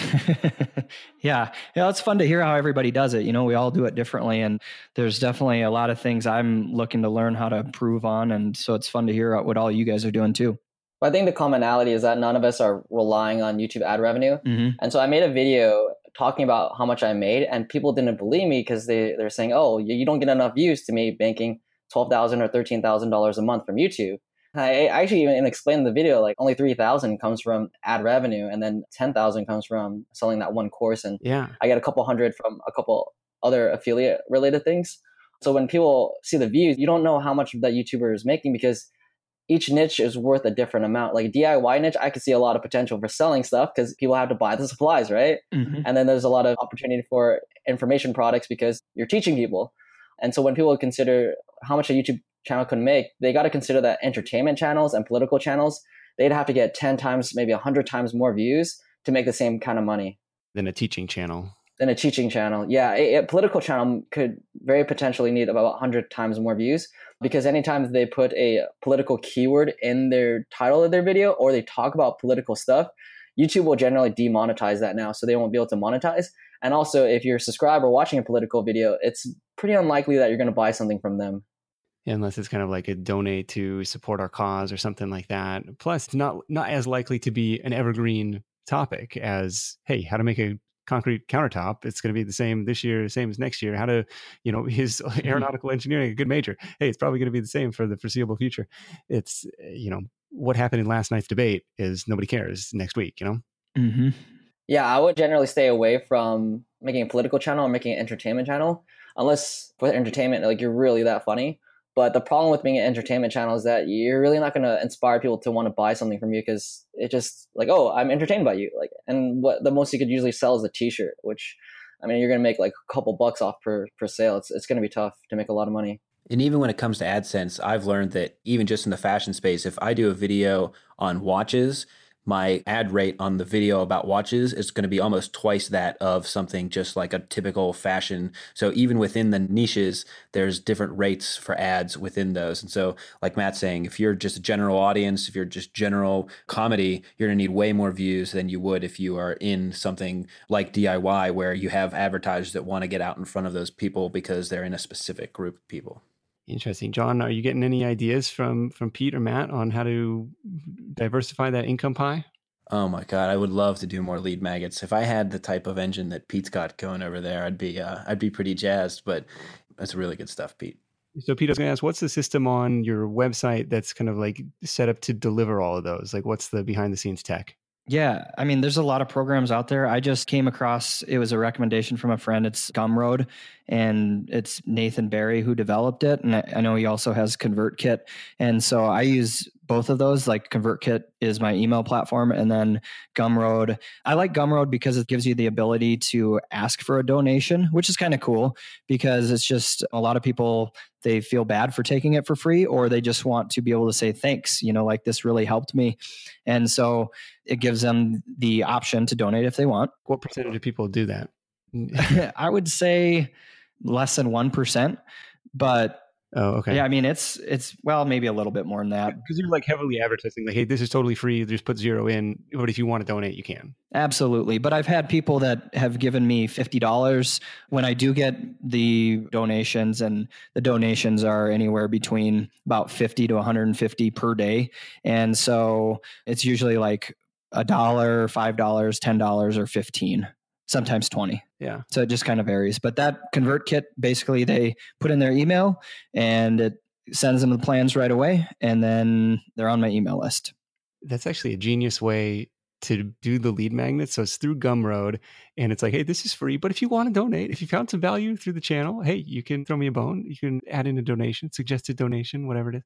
C: yeah, yeah. It's fun to hear how everybody does it. You know, we all do it differently, and there's definitely a lot of things I'm looking to learn how to improve on, and so it's fun to hear what all you guys are doing too.
D: I think the commonality is that none of us are relying on YouTube ad revenue, mm-hmm. and so I made a video talking about how much I made, and people didn't believe me because they they're saying, "Oh, you don't get enough views to me banking twelve thousand or thirteen thousand dollars a month from YouTube." I actually even explained in the video like only three thousand comes from ad revenue, and then ten thousand comes from selling that one course, and
A: yeah,
D: I get a couple hundred from a couple other affiliate related things. So when people see the views, you don't know how much that YouTuber is making because each niche is worth a different amount. Like DIY niche, I could see a lot of potential for selling stuff because people have to buy the supplies, right? Mm-hmm. And then there's a lot of opportunity for information products because you're teaching people. And so when people consider how much a YouTube channel could make, they got to consider that entertainment channels and political channels, they'd have to get 10 times, maybe 100 times more views to make the same kind of money.
A: Than a teaching channel.
D: Than a teaching channel. Yeah, a, a political channel could very potentially need about 100 times more views because anytime they put a political keyword in their title of their video or they talk about political stuff, YouTube will generally demonetize that now, so they won't be able to monetize. And also, if you're a subscriber watching a political video, it's pretty unlikely that you're going to buy something from them
A: unless it's kind of like a donate to support our cause or something like that. Plus, it's not not as likely to be an evergreen topic as hey, how to make a concrete countertop. It's going to be the same this year, same as next year. How to, you know, his mm-hmm. aeronautical engineering, a good major. Hey, it's probably going to be the same for the foreseeable future. It's, you know, what happened in last night's debate is nobody cares next week, you know?
C: Mm-hmm.
D: Yeah, I would generally stay away from making a political channel or making an entertainment channel, unless for entertainment, like you're really that funny. But the problem with being an entertainment channel is that you're really not going to inspire people to want to buy something from you because it just like, oh, I'm entertained by you. Like, and what the most you could usually sell is a T-shirt, which I mean, you're going to make like a couple bucks off per, per sale. It's, it's going to be tough to make a lot of money.
B: And even when it comes to AdSense, I've learned that even just in the fashion space, if I do a video on watches, my ad rate on the video about watches is going to be almost twice that of something just like a typical fashion. So even within the niches, there's different rates for ads within those. And so, like Matt's saying, if you're just a general audience, if you're just general comedy, you're going to need way more views than you would if you are in something like DIY, where you have advertisers that want to get out in front of those people because they're in a specific group of people.
A: Interesting, Jon. Are you getting any ideas from from Pete or Matt on how to diversify that income pie?
B: Oh my god, I would love to do more lead magnets. If I had the type of engine that Pete's got going over there, I'd be uh, I'd be pretty jazzed. But that's really good stuff, Pete.
A: So, Pete, I was going to ask, what's the system on your website that's kind of like set up to deliver all of those? Like, what's the behind the scenes tech?
C: Yeah, I mean, there's a lot of programs out there. I just came across it was a recommendation from a friend. It's Gumroad, and it's Nathan Barry who developed it, and I, know he also has ConvertKit, and so I use both of those. Like ConvertKit is my email platform, and then Gumroad. I like Gumroad because it gives you the ability to ask for a donation, which is kind of cool because it's just a lot of people they feel bad for taking it for free, or they just want to be able to say thanks. You know, like this really helped me, and so it gives them the option to donate if they want.
A: What percentage of people do that?
C: I would say less than 1%, but
A: Oh, okay.
C: yeah, I mean it's it's well maybe a little bit more than that.
A: Because you're like heavily advertising, like, hey, this is totally free. Just put zero in. But if you want to donate, you can.
C: Absolutely. But I've had people that have given me $50 when I do get the donations and the donations are anywhere between about 50 to 150 per day. And so it's usually like a dollar, $5, $10 or 15, sometimes 20.
A: Yeah.
C: So it just kind of varies. But that ConvertKit basically they put in their email and it sends them the plans right away and then they're on my email list.
A: That's actually a genius way to do the lead magnet. So it's through Gumroad and it's like, hey, this is free. But if you want to donate, if you found some value through the channel, hey, you can throw me a bone. You can add in a donation, suggested donation, whatever it is.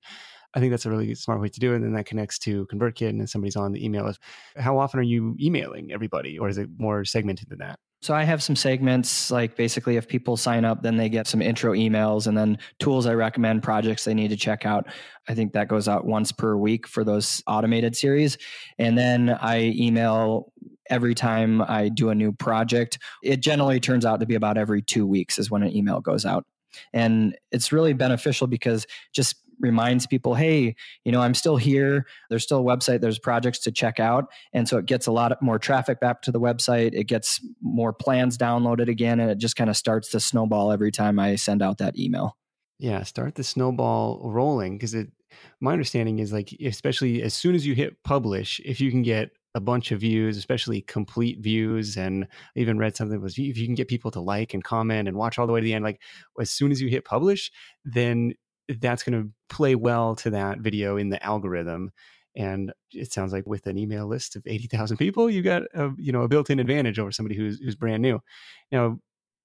A: I think that's a really smart way to do it. And then that connects to ConvertKit and then somebody's on the email list. How often are you emailing everybody or is it more segmented than that?
C: So I have some segments like basically if people sign up, then they get some intro emails and then tools I recommend, projects they need to check out. I think that goes out once per week for those automated series. And then I email every time I do a new project. It generally turns out to be about every two weeks is when an email goes out. And it's really beneficial because just reminds people, hey, you know, I'm still here. There's still a website, there's projects to check out. And so it gets a lot more traffic back to the website. It gets more plans downloaded again. And it just kind of starts to snowball every time I send out that email.
A: Yeah, start the snowball rolling because it. My understanding is like, especially as soon as you hit publish, if you can get a bunch of views, especially complete views, and I even read something was if you can get people to like and comment and watch all the way to the end, like as soon as you hit publish, then that's going to play well to that video in the algorithm. And it sounds like with an email list of eighty thousand people, you got a you know a built-in advantage over somebody who's who's brand new. Now,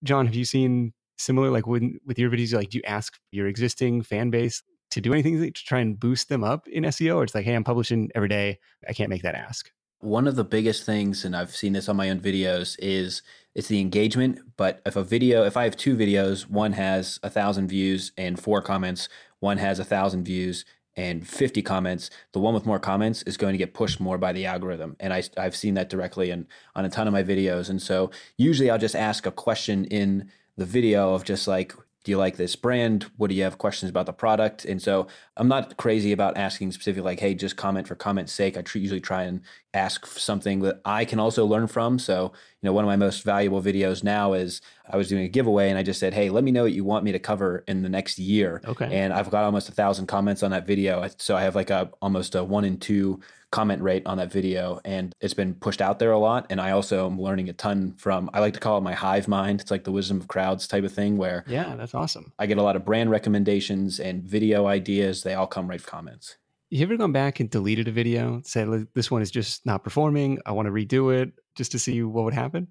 A: Jon, have you seen similar like when with your videos? Like, do you ask your existing fan base to do anything to try and boost them up in SEO, or it's like, hey, I'm publishing every day, I can't make that ask.
B: One of the biggest things, and I've seen this on my own videos, is it's the engagement. But if a video, if I have two videos, one has a thousand views and four comments, one has a thousand views and 50 comments, the one with more comments is going to get pushed more by the algorithm. And I, I've seen that directly in, on a ton of my videos. And so usually I'll just ask a question in the video of just like, do you like this brand? What do you have questions about the product? And so I'm not crazy about asking specific, like, hey, just comment for comment's sake. I tr- usually try and ask something that I can also learn from. So, you know, one of my most valuable videos now is I was doing a giveaway and I just said, hey, let me know what you want me to cover in the next year.
A: Okay.
B: And I've got almost a thousand comments on that video. So I have like a almost a one in two comment rate on that video and it's been pushed out there a lot and i also am learning a ton from i like to call it my hive mind. It's like the wisdom of crowds type of thing where
A: Yeah, that's awesome.
B: i get a lot of brand recommendations and video ideas. They all come right from comments.
A: You ever gone back and deleted a video, said this one is just not performing, I want to redo it just to see what would happen?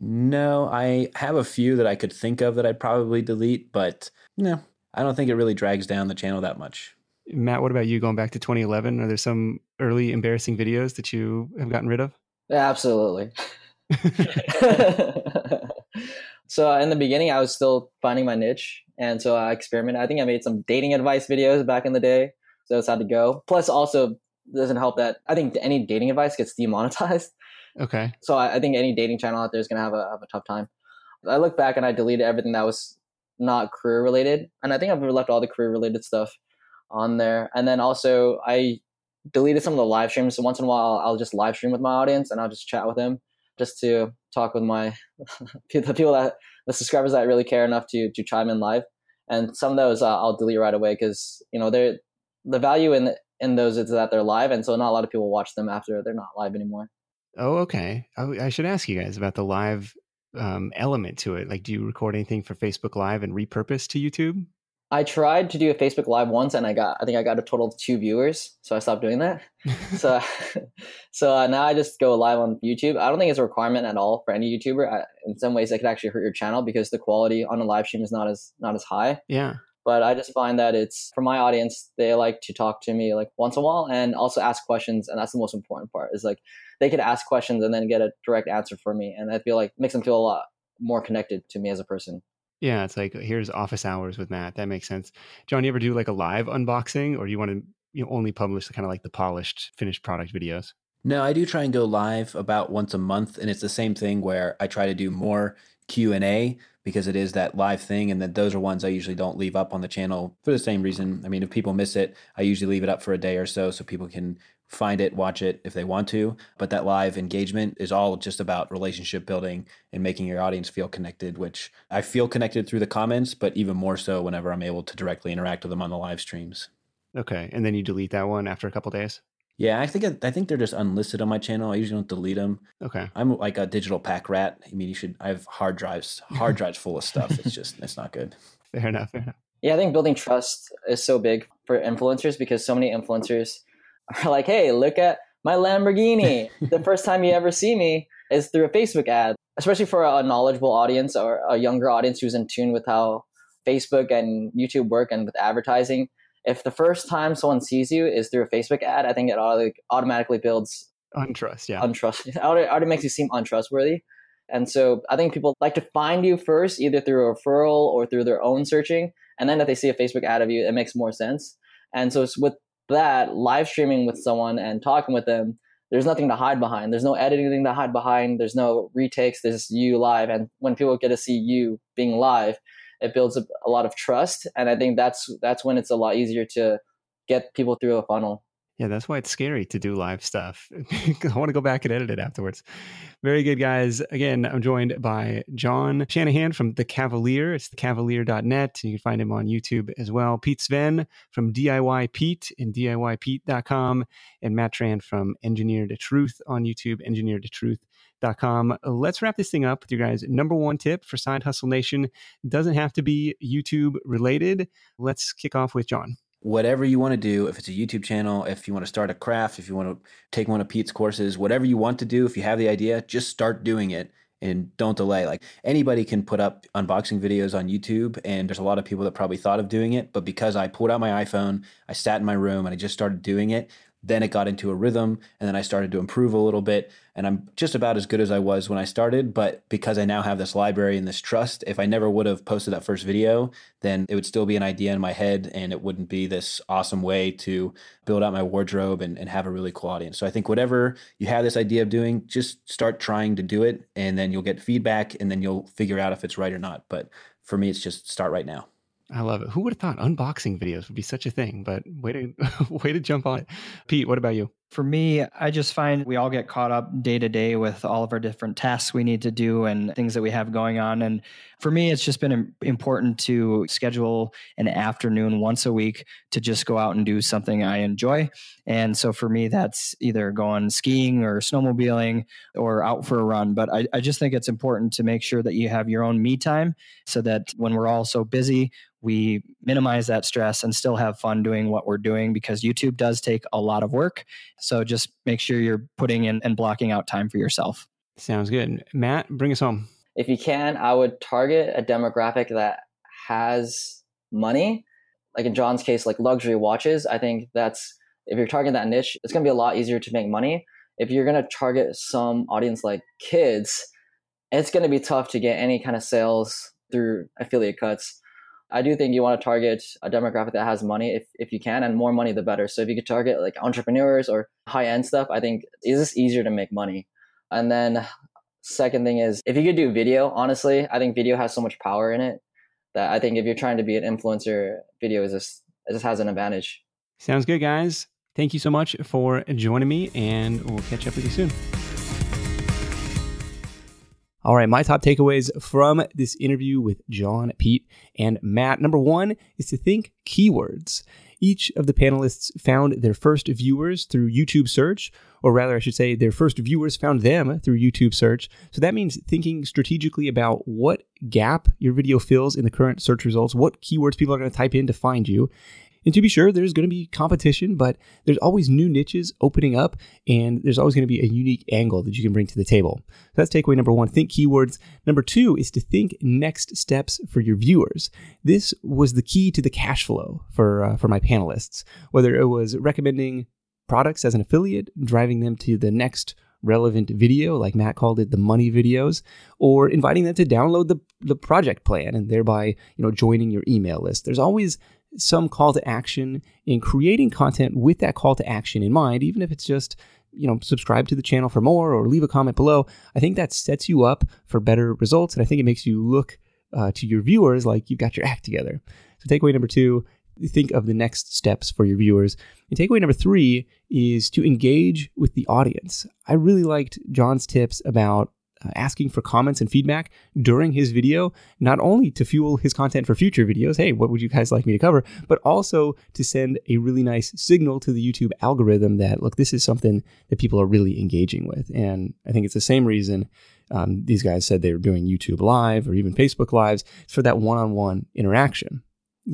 B: no i have a few that i could think of that i'd probably delete but no i don't think it really drags down the channel that much
A: Matt, what about you going back to 2011? Are there some early embarrassing videos that you have gotten rid of?
D: Absolutely. so uh, in the beginning, I was still finding my niche, and so I experimented. I think I made some dating advice videos back in the day, so that's how to go. Plus, also doesn't help that I think any dating advice gets demonetized.
A: Okay.
D: So I, I think any dating channel out there is gonna have a have a tough time. I look back and I deleted everything that was not career related, and I think I've left all the career related stuff on there. And then also I deleted some of the live streams. So once in a while, I'll just live stream with my audience and I'll just chat with them just to talk with my the people that the subscribers that really care enough to to chime in live. And some of those uh, I'll delete right away because you know they're the value in in those is that they're live, and so not a lot of people watch them after they're not live anymore.
A: Oh, okay. I, I should ask you guys about the live um, element to it. Like, do you record anything for Facebook Live and repurpose to YouTube?
D: I tried to do a Facebook Live once, and I got I think I got a total of two viewers, so I stopped doing that. so so uh, now I just go live on YouTube. I don't think it's a requirement at all for any YouTuber. I, in some ways, it could actually hurt your channel because the quality on a live stream is not as not as high.
A: Yeah.
D: But I just find that it's for my audience, they like to talk to me like once in a while and also ask questions, and that's the most important part. Is like they could ask questions and then get a direct answer from me, and I feel like makes them feel a lot more connected to me as a person.
A: Yeah, it's like here's office hours with Matt. That makes sense. Jon, you ever do like a live unboxing, or do you want to you know, only publish the kind of like the polished finished product videos?
B: No, I do try and go live about once a month, and it's the same thing where I try to do more Q and A because it is that live thing, and then those are ones I usually don't leave up on the channel for the same reason. I mean, if people miss it, I usually leave it up for a day or so so people can find it, watch it if they want to. But that live engagement is all just about relationship building and making your audience feel connected, which I feel connected through the comments, but even more so whenever I'm able to directly interact with them on the live streams.
A: Okay, and then you delete that one after a couple days.
B: Yeah, I think I think they're just unlisted on my channel. I usually don't delete them.
A: Okay,
B: I'm like a digital pack rat. I mean, you should. I have hard drives, hard drives full of stuff. It's just it's not good.
A: Fair enough. Fair enough.
D: Yeah, I think building trust is so big for influencers because so many influencers are like, hey, look at my Lamborghini. the first time you ever see me is through a Facebook ad, especially for a knowledgeable audience or a younger audience who's in tune with how Facebook and YouTube work and with advertising. If the first time someone sees you is through a Facebook ad, I think it automatically builds
A: untrust. Yeah,
D: untrust. It already makes you seem untrustworthy. And so I think people like to find you first, either through a referral or through their own searching. And then if they see a Facebook ad of you, it makes more sense. And so it's with that, live streaming with someone and talking with them, there's nothing to hide behind. There's no editing to hide behind. There's no retakes. There's you live. And when people get to see you being live, it builds a, a lot of trust. And I think that's that's when it's a lot easier to get people through a funnel.
A: Yeah, that's why it's scary to do live stuff. I want to go back and edit it afterwards. Very good, guys. Again, I'm joined by Jon Shanahan from The Kavalier. It's thekavalier.net. You can find him on YouTube as well. Pete Sveen from DIY Pete and DIYPete.com. And Matt Tran from Engineered Truth on YouTube, EngineeredTruth.com. Let's wrap this thing up with you guys' number one tip for Side Hustle Nation. Doesn't have to be YouTube related. Let's kick off with Jon
B: whatever you want to do, if it's a YouTube channel, if you want to start a craft, if you want to take one of Pete's courses, whatever you want to do, if you have the idea, just start doing it and don't delay. Like anybody can put up unboxing videos on YouTube, and there's a lot of people that probably thought of doing it, but because I pulled out my iPhone, I sat in my room and I just started doing it, then it got into a rhythm and then I started to improve a little bit and I'm just about as good as I was when I started but because I now have this library and this trust if I never would have posted that first video then it would still be an idea in my head and it wouldn't be this awesome way to build out my wardrobe and, and have a really cool audience. So I think whatever you have this idea of doing just start trying to do it and then you'll get feedback and then you'll figure out if it's right or not. But for me it's just start right now
A: I love it. Who would have thought unboxing videos would be such a thing? But way to way to jump on it. Pete, what about you?
C: For me, I just find we all get caught up day to day with all of our different tasks we need to do and things that we have going on. And for me, it's just been important to schedule an afternoon once a week to just go out and do something I enjoy. And so for me, that's either going skiing or snowmobiling or out for a run. But I, I just think it's important to make sure that you have your own me time so that when we're all so busy, we minimize that stress and still have fun doing what we're doing because YouTube does take a lot of work. So just make sure you're putting in and blocking out time for yourself.
A: Sounds good. Matt, bring us home.
D: If you can, I would target a demographic that has money. Like in Jon's case, like luxury watches. I think that's if you're targeting that niche, it's going to be a lot easier to make money. If you're going to target some audience like kids, it's going to be tough to get any kind of sales through affiliate cuts. I do think you want to target a demographic that has money if, if you can, and more money the better. So if you could target like entrepreneurs or high end stuff, I think is this easier to make money. And then second thing is if you could do video, honestly, I think video has so much power in it that I think if you're trying to be an influencer, video is just it just has an advantage.
A: Sounds good, guys. Thank you so much for joining me, and we'll catch up with you soon. All right, my top takeaways from this interview with Jon, Pete, and Matt. Number one is to think keywords. Each of the panelists found their first viewers through YouTube search, or rather, I should say, their first viewers found them through YouTube search. So that means thinking strategically about what gap your video fills in the current search results, what keywords people are going to type in to find you, and to be sure, there's going to be competition, but there's always new niches opening up, and there's always going to be a unique angle that you can bring to the table. So that's takeaway number one think keywords. Number two is to think next steps for your viewers. This was the key to the cash flow for, uh, for my panelists, whether it was recommending products as an affiliate, driving them to the next relevant video, like Matt called it, the money videos, or inviting them to download the, the project plan and thereby, you know, joining your email list. There's always some call to action in creating content with that call to action in mind, even if it's just you know subscribe to the channel for more or leave a comment below. I think that sets you up for better results and i think it makes you look uh, to your viewers like you've got your act together. So takeaway number two think of the next steps for your viewers. And takeaway number three is to engage with the audience. I really liked jon's tips about asking for comments and feedback during his video, not only to fuel his content for future videos, hey, what would you guys like me to cover, but also to send a really nice signal to the YouTube algorithm that, look, this is something that people are really engaging with. And I think it's the same reason um, these guys said they were doing YouTube Live or even Facebook Lives for that one on one interaction,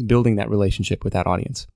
A: building that relationship with that audience.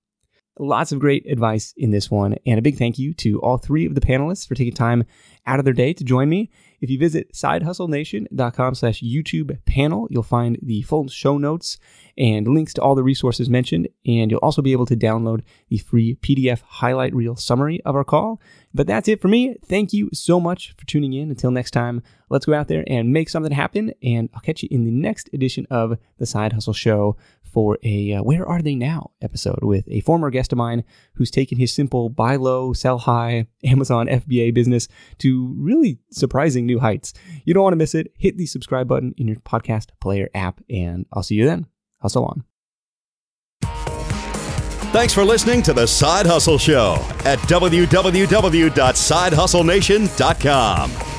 A: Lots of great advice in this one, and a big thank you to all three of the panelists for taking time out of their day to join me. If you visit sidehustlenation.com slash YouTube panel, you'll find the full show notes and links to all the resources mentioned. And you'll also be able to download the free PDF highlight reel summary of our call. But that's it for me. Thank you so much for tuning in. Until next time, let's go out there and make something happen. And I'll catch you in the next edition of the Side Hustle Show for a uh, Where Are They Now episode with a former guest of mine who's taken his simple buy low, sell high Amazon FBA business to really surprising new heights. You don't want to miss it. Hit the subscribe button in your podcast player app, and I'll see you then. Hustle on.
E: Thanks for listening to the Side Hustle Show at www.sidehustlenation.com.